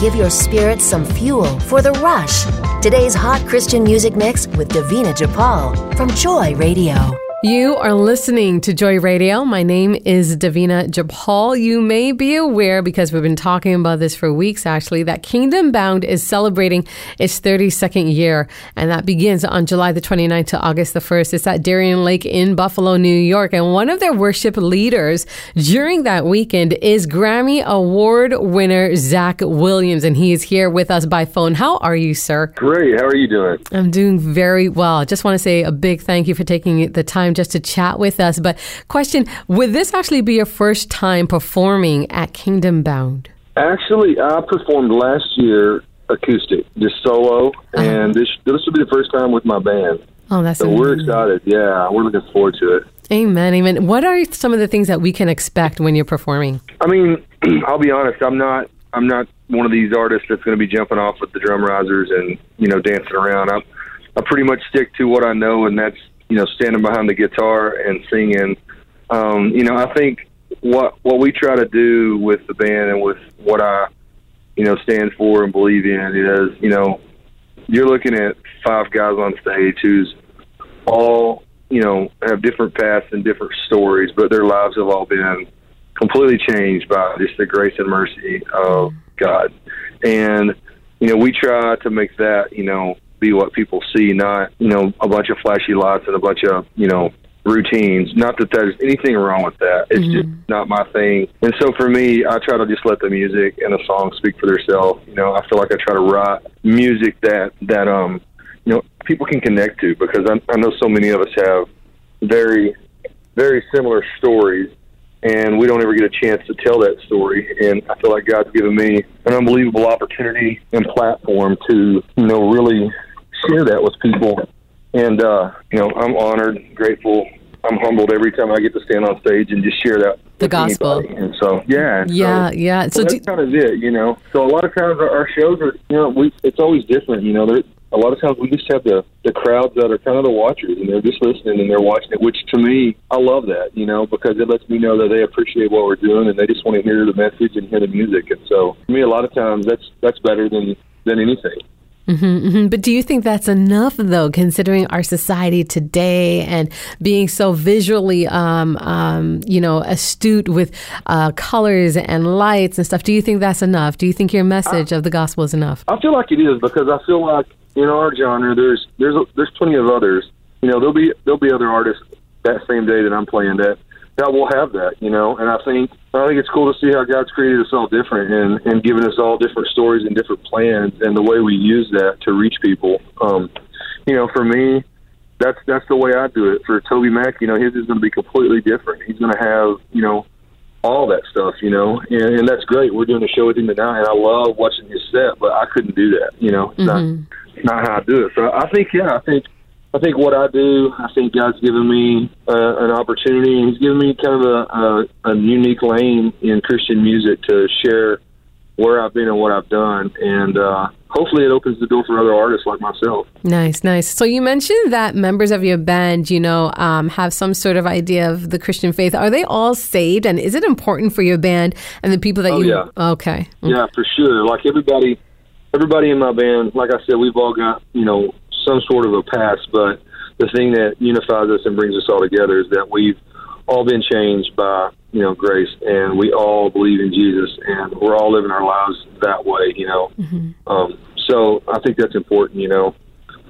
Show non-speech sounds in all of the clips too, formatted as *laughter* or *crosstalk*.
give your spirit some fuel for the rush. Today's hot Christian music mix with Davina Japal from Joy Radio. You are listening to Joy Radio. My name is Davina Japal. You may be aware, because we've been talking about this for weeks actually, that Kingdom Bound is celebrating its 32nd year, and that begins on July the 29th to August the 1st. It's at Darien Lake in Buffalo, New York. And one of their worship leaders during that weekend is Grammy Award winner Zach Williams, and he is here with us by phone. How are you, sir? Great. How are you doing? I'm doing very well. Just want to say a big thank you for taking the time just to chat with us. But question, would this actually be your first time performing at Kingdom Bound? Actually, I performed last year acoustic, just solo, uh-huh. and this this will be the first time with my band. Oh, that's so amazing. we're excited. Yeah, we're looking forward to it. Amen, amen. What are some of the things that we can expect when you're performing? I mean, *clears throat* I'll be honest. I'm not. I'm not one of these artists that's going to be jumping off with the drum risers and you know dancing around. I I pretty much stick to what I know, and that's you know, standing behind the guitar and singing. Um, you know, I think what what we try to do with the band and with what I, you know, stand for and believe in is, you know, you're looking at five guys on stage who's all, you know, have different paths and different stories, but their lives have all been completely changed by just the grace and mercy of God. And, you know, we try to make that, you know, be what people see, not you know a bunch of flashy lights and a bunch of you know routines. Not that there's anything wrong with that. It's mm-hmm. just not my thing. And so for me, I try to just let the music and the song speak for themselves. You know, I feel like I try to write music that that um you know people can connect to because I, I know so many of us have very very similar stories and we don't ever get a chance to tell that story. And I feel like God's given me an unbelievable opportunity and platform to, you know, really share that with people. And uh, you know, I'm honored, grateful. I'm humbled every time I get to stand on stage and just share that the gospel. Anybody. And so, yeah, yeah, so, yeah. So, so that's kind of it, you know. So a lot of times our, our shows are, you know, we it's always different. You know, there a lot of times we just have the the crowds that are kind of the watchers and they're just listening and they're watching it which to me i love that you know because it lets me know that they appreciate what we're doing and they just want to hear the message and hear the music and so for me a lot of times that's that's better than than anything Mm-hmm, mm-hmm. But do you think that's enough, though, considering our society today and being so visually, um, um, you know, astute with uh, colors and lights and stuff? Do you think that's enough? Do you think your message I, of the gospel is enough? I feel like it is because I feel like in our genre, there's there's there's plenty of others. You know, there'll be there'll be other artists that same day that I'm playing that that will have that. You know, and I think I think it's cool to see how God's created us all different and and given us all different stories and different plans and the way we use that to reach people. Um, you know, for me, that's that's the way I do it. For Toby Mac, you know, his is going to be completely different. He's going to have you know all that stuff, you know, and, and that's great. We're doing a show with him tonight, and I love watching his set, but I couldn't do that, you know. It's mm-hmm. not, not how I do it. So I think, yeah, I think, I think what I do, I think God's given me uh, an opportunity, and He's given me kind of a, a, a unique lane in Christian music to share where I've been and what I've done, and uh, hopefully it opens the door for other artists like myself. Nice, nice. So you mentioned that members of your band, you know, um, have some sort of idea of the Christian faith. Are they all saved, and is it important for your band and the people that oh, you? Yeah. Okay. Yeah, for sure. Like everybody everybody in my band, like I said, we've all got you know some sort of a past, but the thing that unifies us and brings us all together is that we've all been changed by you know grace, and we all believe in Jesus, and we're all living our lives that way. You know, mm-hmm. um, so I think that's important. You know,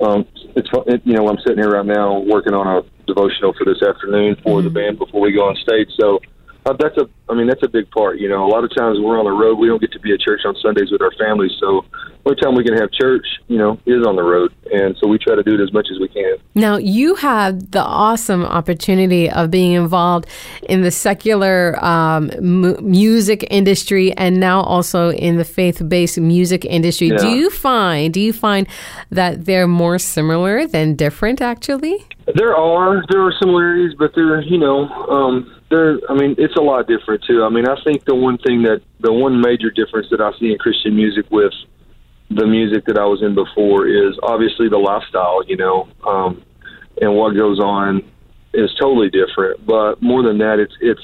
um, it's it, you know I'm sitting here right now working on a devotional for this afternoon for mm-hmm. the band before we go on stage. So uh, that's a, I mean, that's a big part. You know, a lot of times we're on the road. We don't get to be at church on Sundays with our families. So, only time we can have church, you know, is on the road, and so we try to do it as much as we can. Now, you have the awesome opportunity of being involved in the secular um, m- music industry, and now also in the faith-based music industry. Yeah. Do you find do you find that they're more similar than different? Actually, there are there are similarities, but they're you know. Um, there i mean it's a lot different too i mean i think the one thing that the one major difference that i see in christian music with the music that i was in before is obviously the lifestyle you know um and what goes on is totally different but more than that it's it's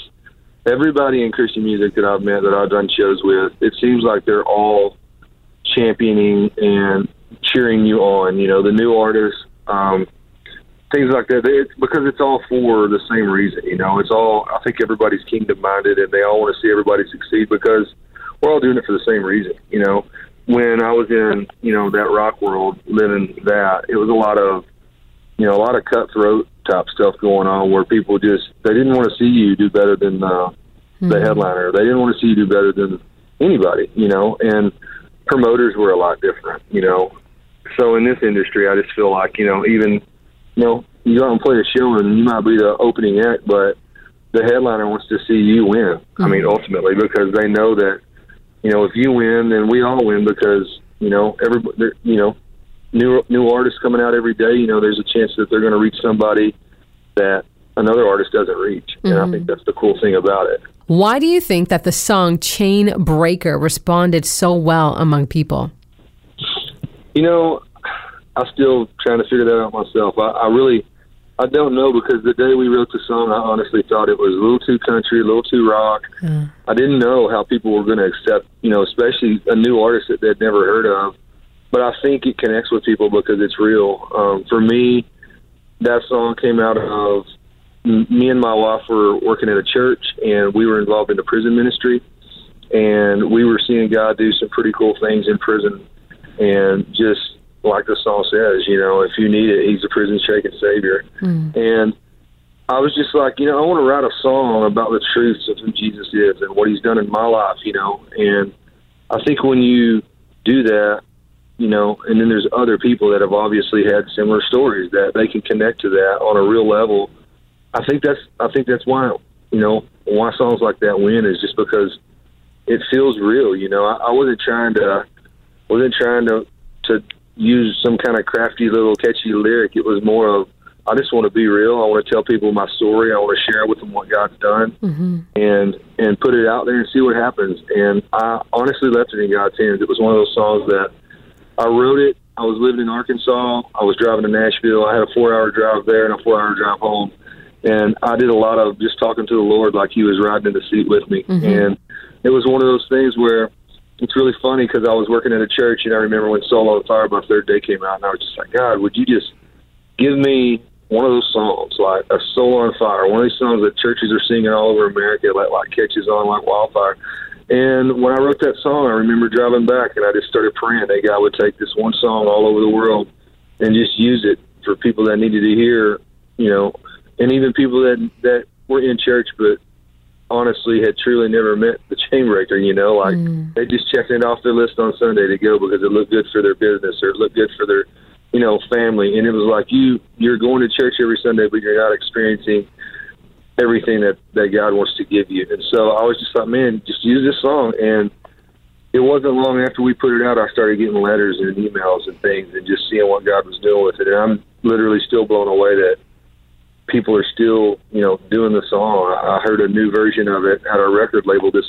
everybody in christian music that i've met that i've done shows with it seems like they're all championing and cheering you on. You know, the new artists, um, things like that. It's because it's all for the same reason. You know, it's all. I think everybody's kingdom minded, and they all want to see everybody succeed because we're all doing it for the same reason. You know, when I was in you know that rock world, living that, it was a lot of you know a lot of cutthroat type stuff going on where people just they didn't want to see you do better than uh, mm-hmm. the headliner. They didn't want to see you do better than anybody. You know, and promoters were a lot different. You know, so in this industry, I just feel like you know even you know you go out and play a show and you might be the opening act, but the headliner wants to see you win. Mm-hmm. I mean, mm-hmm. ultimately because they know that you know if you win, then we all win because you know everybody you know new new artists coming out every day. You know, there's a chance that they're going to reach somebody that another artist doesn't reach, mm-hmm. and I think mm-hmm. that's the cool thing about it. Why do you think that the song "Chain Breaker" responded so well among people? You know, I'm still trying to figure that out myself. I, I really, I don't know because the day we wrote the song, I honestly thought it was a little too country, a little too rock. Mm. I didn't know how people were going to accept, you know, especially a new artist that they'd never heard of but I think it connects with people because it's real. Um, for me, that song came out of me and my wife were working at a church, and we were involved in the prison ministry, and we were seeing God do some pretty cool things in prison, and just like the song says, you know, if you need it, He's a prison shaking Savior, mm. and I was just like, you know, I want to write a song about the truths of who Jesus is and what He's done in my life, you know, and I think when you do that, you know, and then there's other people that have obviously had similar stories that they can connect to that on a real level. I think that's I think that's why you know why songs like that win is just because it feels real. You know, I, I wasn't trying to wasn't trying to to use some kind of crafty little catchy lyric. It was more of I just want to be real. I want to tell people my story. I want to share with them what God's done, mm-hmm. and and put it out there and see what happens. And I honestly left it in God's hands. It was one of those songs that I wrote it. I was living in Arkansas. I was driving to Nashville. I had a four hour drive there and a four hour drive home. And I did a lot of just talking to the Lord like He was riding in the seat with me. Mm-hmm. And it was one of those things where it's really funny because I was working at a church and I remember when Soul on Fire by Third Day came out and I was just like, God, would you just give me one of those songs, like a Soul on Fire, one of these songs that churches are singing all over America that like catches on like wildfire. And when I wrote that song, I remember driving back and I just started praying that God would take this one song all over the world and just use it for people that needed to hear, you know, and even people that that were in church but honestly had truly never met the Chainbreaker, you know, like mm. they just checked it off their list on Sunday to go because it looked good for their business or it looked good for their, you know, family. And it was like you you're going to church every Sunday but you're not experiencing everything that that God wants to give you. And so I was just like, man, just use this song. And it wasn't long after we put it out, I started getting letters and emails and things, and just seeing what God was doing with it. And I'm literally still blown away that people are still, you know, doing the song. I heard a new version of it at our record label this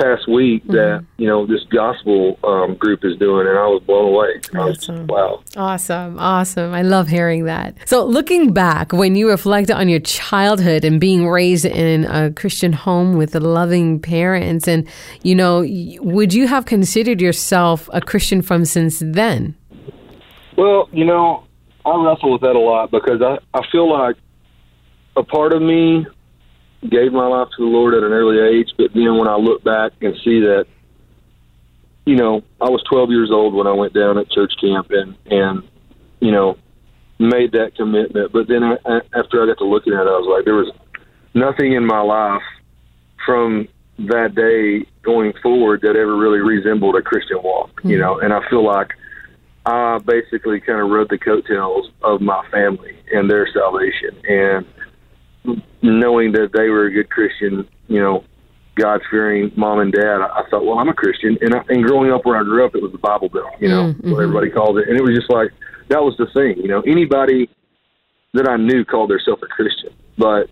past week mm-hmm. that you know this gospel um, group is doing, and I was blown away. Awesome! Was, wow! Awesome! Awesome! I love hearing that. So, looking back, when you reflect on your childhood and being raised in a Christian home with loving parents, and you know, would you have considered yourself a Christian from since then? Well, you know, I wrestle with that a lot because I I feel like a part of me gave my life to the Lord at an early age, but then when I look back and see that, you know, I was 12 years old when I went down at church camp and and you know made that commitment. But then I, after I got to looking at it, I was like, there was nothing in my life from that day going forward that ever really resembled a Christian walk, mm-hmm. you know. And I feel like I basically kind of rode the coattails of my family and their salvation and knowing that they were a good Christian, you know, God fearing mom and dad, I, I thought, well, I'm a Christian. And, I, and growing up where I grew up, it was the Bible Belt, you know, mm-hmm. what everybody called it. And it was just like, that was the thing, you know, anybody that I knew called themselves a Christian, but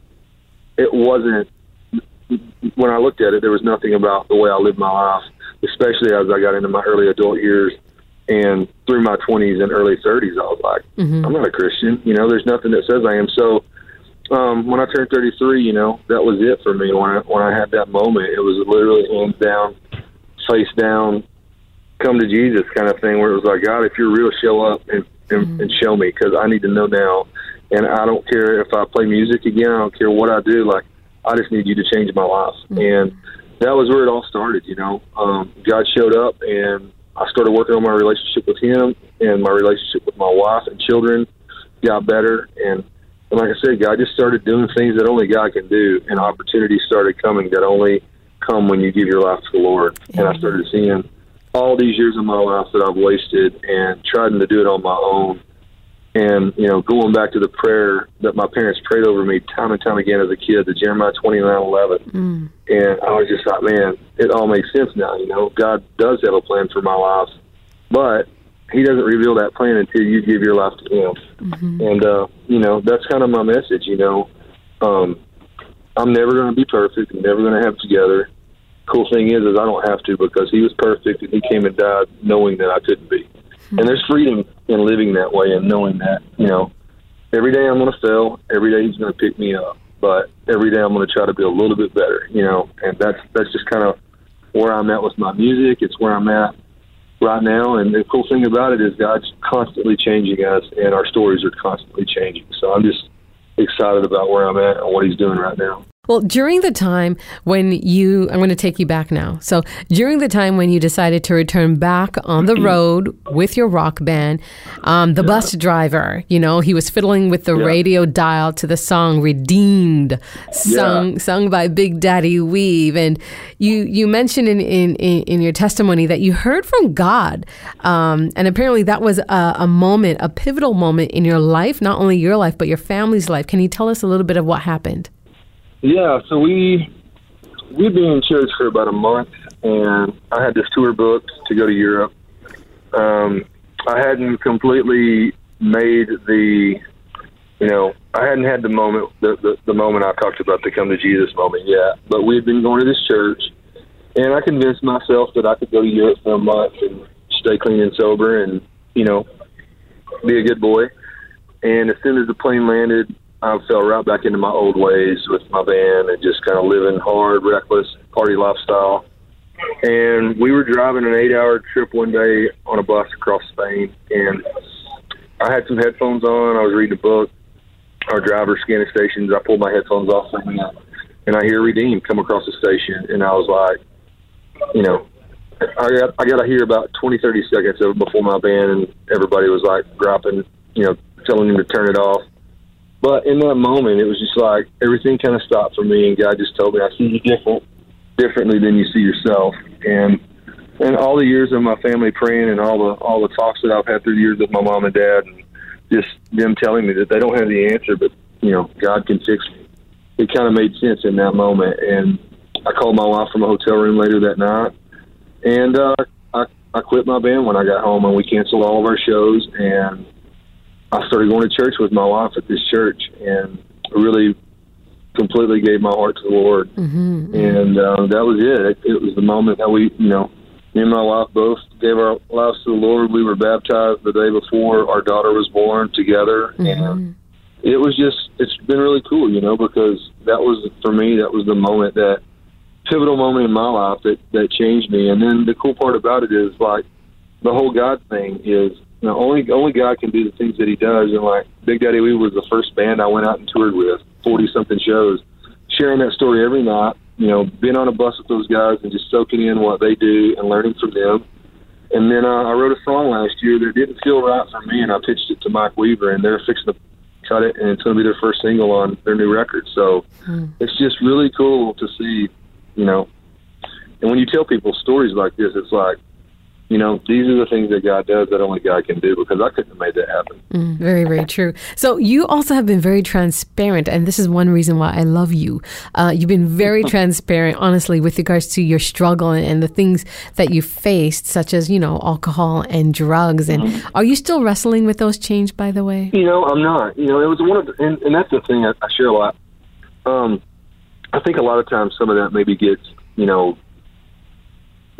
it wasn't, when I looked at it, there was nothing about the way I lived my life, especially as I got into my early adult years and through my 20s and early 30s. I was like, mm-hmm. I'm not a Christian, you know, there's nothing that says I am. So, um, when I turned 33, you know, that was it for me. When I when I had that moment, it was literally hands down, face down, come to Jesus kind of thing, where it was like, God, if you're real, show up and and, mm-hmm. and show me because I need to know now. And I don't care if I play music again. I don't care what I do. Like I just need you to change my life. Mm-hmm. And that was where it all started. You know, um, God showed up, and I started working on my relationship with Him, and my relationship with my wife and children got better. And, and like I said, God just started doing things that only God can do, and opportunities started coming that only come when you give your life to the Lord. And I started seeing all these years of my life that I've wasted and trying to do it on my own. And, you know, going back to the prayer that my parents prayed over me time and time again as a kid, the Jeremiah 29 11. Mm. And I was just like, man, it all makes sense now. You know, God does have a plan for my life, but He doesn't reveal that plan until you give your life to Him. Mm-hmm. And, uh, you know, that's kind of my message, you know. Um, I'm never going to be perfect. I'm never going to have it together cool thing is, is I don't have to because he was perfect and he came and died knowing that I couldn't be. Mm-hmm. And there's freedom in living that way and knowing that, you know, every day I'm going to fail. Every day he's going to pick me up, but every day I'm going to try to be a little bit better, you know, and that's, that's just kind of where I'm at with my music. It's where I'm at right now. And the cool thing about it is God's constantly changing us and our stories are constantly changing. So I'm just excited about where I'm at and what he's doing right now. Well, during the time when you, I'm going to take you back now. So, during the time when you decided to return back on the road with your rock band, um, the yeah. bus driver, you know, he was fiddling with the yeah. radio dial to the song "Redeemed," sung yeah. sung by Big Daddy Weave, and you you mentioned in in in your testimony that you heard from God, um, and apparently that was a, a moment, a pivotal moment in your life, not only your life but your family's life. Can you tell us a little bit of what happened? Yeah, so we we've been in church for about a month, and I had this tour booked to go to Europe. Um, I hadn't completely made the, you know, I hadn't had the moment, the, the the moment I talked about the come to Jesus moment yet. But we had been going to this church, and I convinced myself that I could go to Europe for a month and stay clean and sober, and you know, be a good boy. And as soon as the plane landed, I fell right back into my old ways with my band and just kind of living hard, reckless party lifestyle. And we were driving an eight-hour trip one day on a bus across Spain, and I had some headphones on. I was reading a book. Our driver scanning stations. I pulled my headphones off and I hear Redeem come across the station, and I was like, you know, I got I got to hear about twenty, thirty seconds of it before my band and everybody was like dropping, you know, telling him to turn it off. But in that moment, it was just like everything kind of stopped for me, and God just told me, "I see you different, differently than you see yourself." And and all the years of my family praying, and all the all the talks that I've had through the years with my mom and dad, and just them telling me that they don't have the answer, but you know, God can fix me. It kind of made sense in that moment, and I called my wife from a hotel room later that night, and uh, I I quit my band when I got home, and we canceled all of our shows, and I started going to church with my wife at this church, and really completely gave my heart to the Lord. Mm-hmm. And um, that was it. it. It was the moment that we, you know, me and my wife both gave our lives to the Lord. We were baptized the day before our daughter was born together, mm-hmm. and it was just it's been really cool, you know, because that was for me that was the moment that pivotal moment in my life that that changed me. And then the cool part about it is like the whole God thing is you know, only only God can do the things that He does. And like Big Daddy Weave was the first band I went out and toured with, forty something shows, sharing that story every night. You know, being on a bus with those guys and just soaking in what they do and learning from them. And then uh, I wrote a song last year that didn't feel right for me, and I pitched it to Mike Weaver, and they're fixing to cut it, and it's going to be their first single on their new record. So hmm. it's just really cool to see, you know. And when you tell people stories like this, it's like you know, these are the things that God does that only God can do because I couldn't have made that happen. Mm, very, very true. So you also have been very transparent, and this is one reason why I love you. Uh, you've been very *laughs* transparent, honestly, with regards to your struggle and the things that you faced, such as you know, alcohol and drugs. And mm-hmm. are you still wrestling with those change? By the way, you know, I'm not. You know, it was one of, the, and, and that's the thing I, I share a lot. Um, I think a lot of times some of that maybe gets, you know,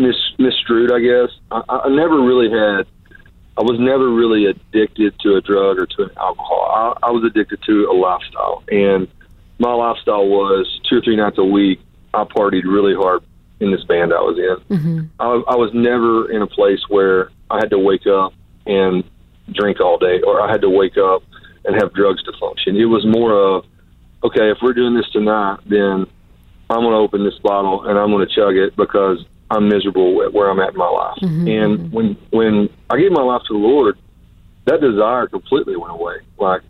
mis misstrued, I guess. I, I never really had. I was never really addicted to a drug or to an alcohol. I, I was addicted to a lifestyle, and my lifestyle was two or three nights a week. I partied really hard in this band I was in. Mm-hmm. I, I was never in a place where I had to wake up and drink all day, or I had to wake up and have drugs to function. It was more of, okay, if we're doing this tonight, then I'm going to open this bottle and I'm going to chug it because I'm miserable at where I'm at in my life. Mm-hmm. And when when I gave my life to the Lord, that desire completely went away. Like,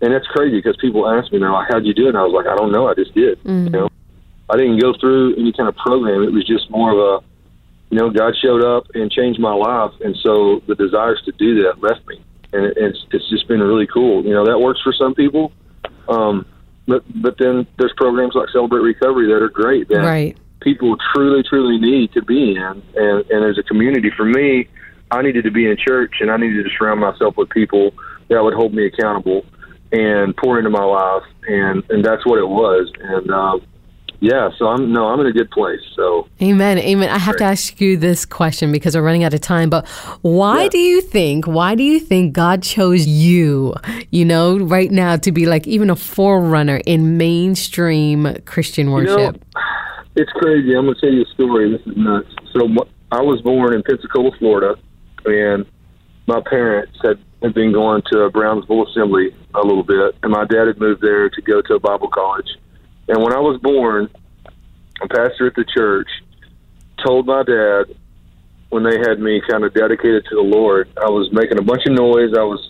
and that's crazy because people ask me, they're like, "How'd you do it?" And I was like, "I don't know. I just did." Mm-hmm. You know, I didn't go through any kind of program. It was just more of a, you know, God showed up and changed my life, and so the desires to do that left me, and it's it's just been really cool. You know, that works for some people. Um, but but then there's programs like Celebrate Recovery that are great. That right. People truly truly need to be in, and and there's a community. For me, I needed to be in church, and I needed to surround myself with people that would hold me accountable and pour into my life, and and that's what it was. And uh, yeah, so I'm no, I'm in a good place. So Amen. Amen. I have to ask you this question because we're running out of time, but why yeah. do you think why do you think God chose you, you know, right now to be like even a forerunner in mainstream Christian worship? You know, it's crazy. I'm going to tell you a story. This is nuts. So I was born in Pensacola, Florida, and my parents had, had been going to Brownsville Assembly a little bit, and my dad had moved there to go to a Bible college and when I was born, a pastor at the church told my dad when they had me kind of dedicated to the Lord, I was making a bunch of noise. I was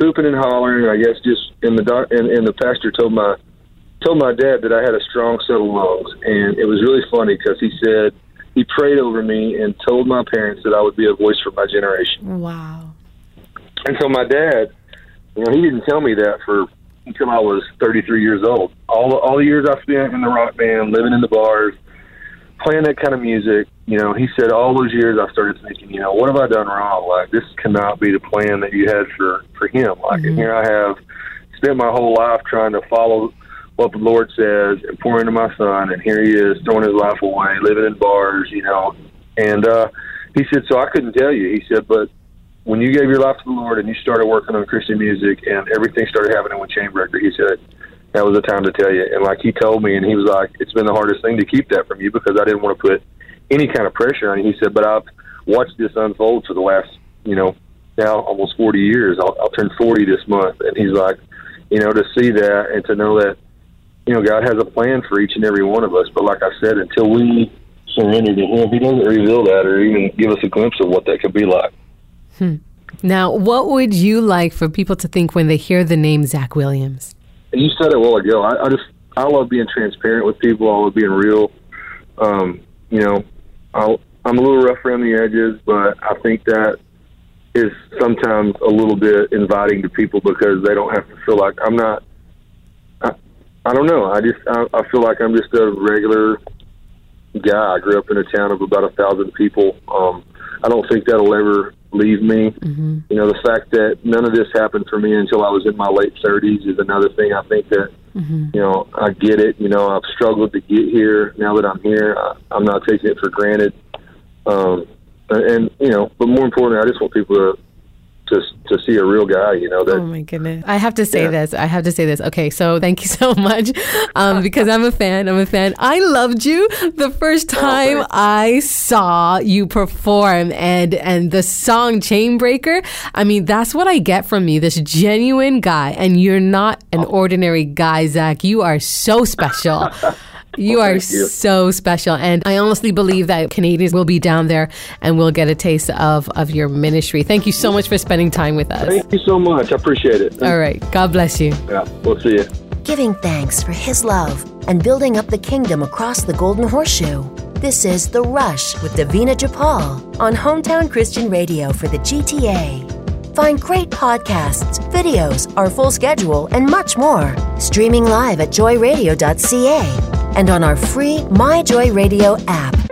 hooping and hollering. I guess just in the doc, and, and the pastor told my told my dad that I had a strong set of lungs, and it was really funny because he said he prayed over me and told my parents that I would be a voice for my generation. Wow. And so my dad, you know, he didn't tell me that for until I was 33 years old. All all the years I spent in the rock band, living in the bars, playing that kind of music, you know, he said all those years I started thinking, you know, what have I done wrong? Like this cannot be the plan that you had for for him. Like, mm-hmm. and here I have spent my whole life trying to follow what the Lord says and pour into my son, and here he is throwing his life away, living in bars, you know. And uh, he said, so I couldn't tell you. He said, but when you gave your life to the Lord and you started working on Christian music and everything started happening with Chainbreaker, he said that was the time to tell you. And like he told me, and he was like, it's been the hardest thing to keep that from you because I didn't want to put any kind of pressure on you. He said, but I've watched this unfold for the last, you know, now almost 40 years. I'll, I'll turn 40 this month. And he's like, you know, to see that and to know that, you know, God has a plan for each and every one of us. But like I said, until we surrender to Him, He doesn't reveal that or even give us a glimpse of what that could be like. Hmm. Now, what would you like for people to think when they hear the name Zach Williams? And you said it well ago. I, I just I love being transparent with people. I love being real. Um, you know, i am a little rough around the edges, but I think that is sometimes a little bit inviting to people because they don't have to feel like I'm not. I, don't know. I just I, I feel like I'm just a regular guy. I grew up in a town of about a thousand people. Um, I don't think that'll ever leave me. Mm-hmm. You know, the fact that none of this happened for me until I was in my late 30s is another thing. I think that, mm-hmm. you know, I get it. You know, I've struggled to get here. Now that I'm here, I, I'm not taking it for granted. Um, and, you know, but more importantly, I just want people to to to see a real guy, you know. That, oh my goodness! I have to say yeah. this. I have to say this. Okay, so thank you *laughs* so much, um, *laughs* because I'm a fan. I'm a fan. I loved you the first oh, time oh, I saw you perform, and and the song "Chainbreaker." I mean, that's what I get from you. This genuine guy, and you're not an oh. ordinary guy, Zach. You are so special. *laughs* *laughs* Oh, you are you. so special. And I honestly believe that Canadians will be down there and will get a taste of, of your ministry. Thank you so much for spending time with us. Thank you so much. I appreciate it. All right. God bless you. Yeah. We'll see you. Giving thanks for his love and building up the kingdom across the Golden Horseshoe. This is The Rush with Davina Japal on Hometown Christian Radio for the GTA. Find great podcasts, videos, our full schedule, and much more streaming live at joyradio.ca and on our free MyJoy Radio app.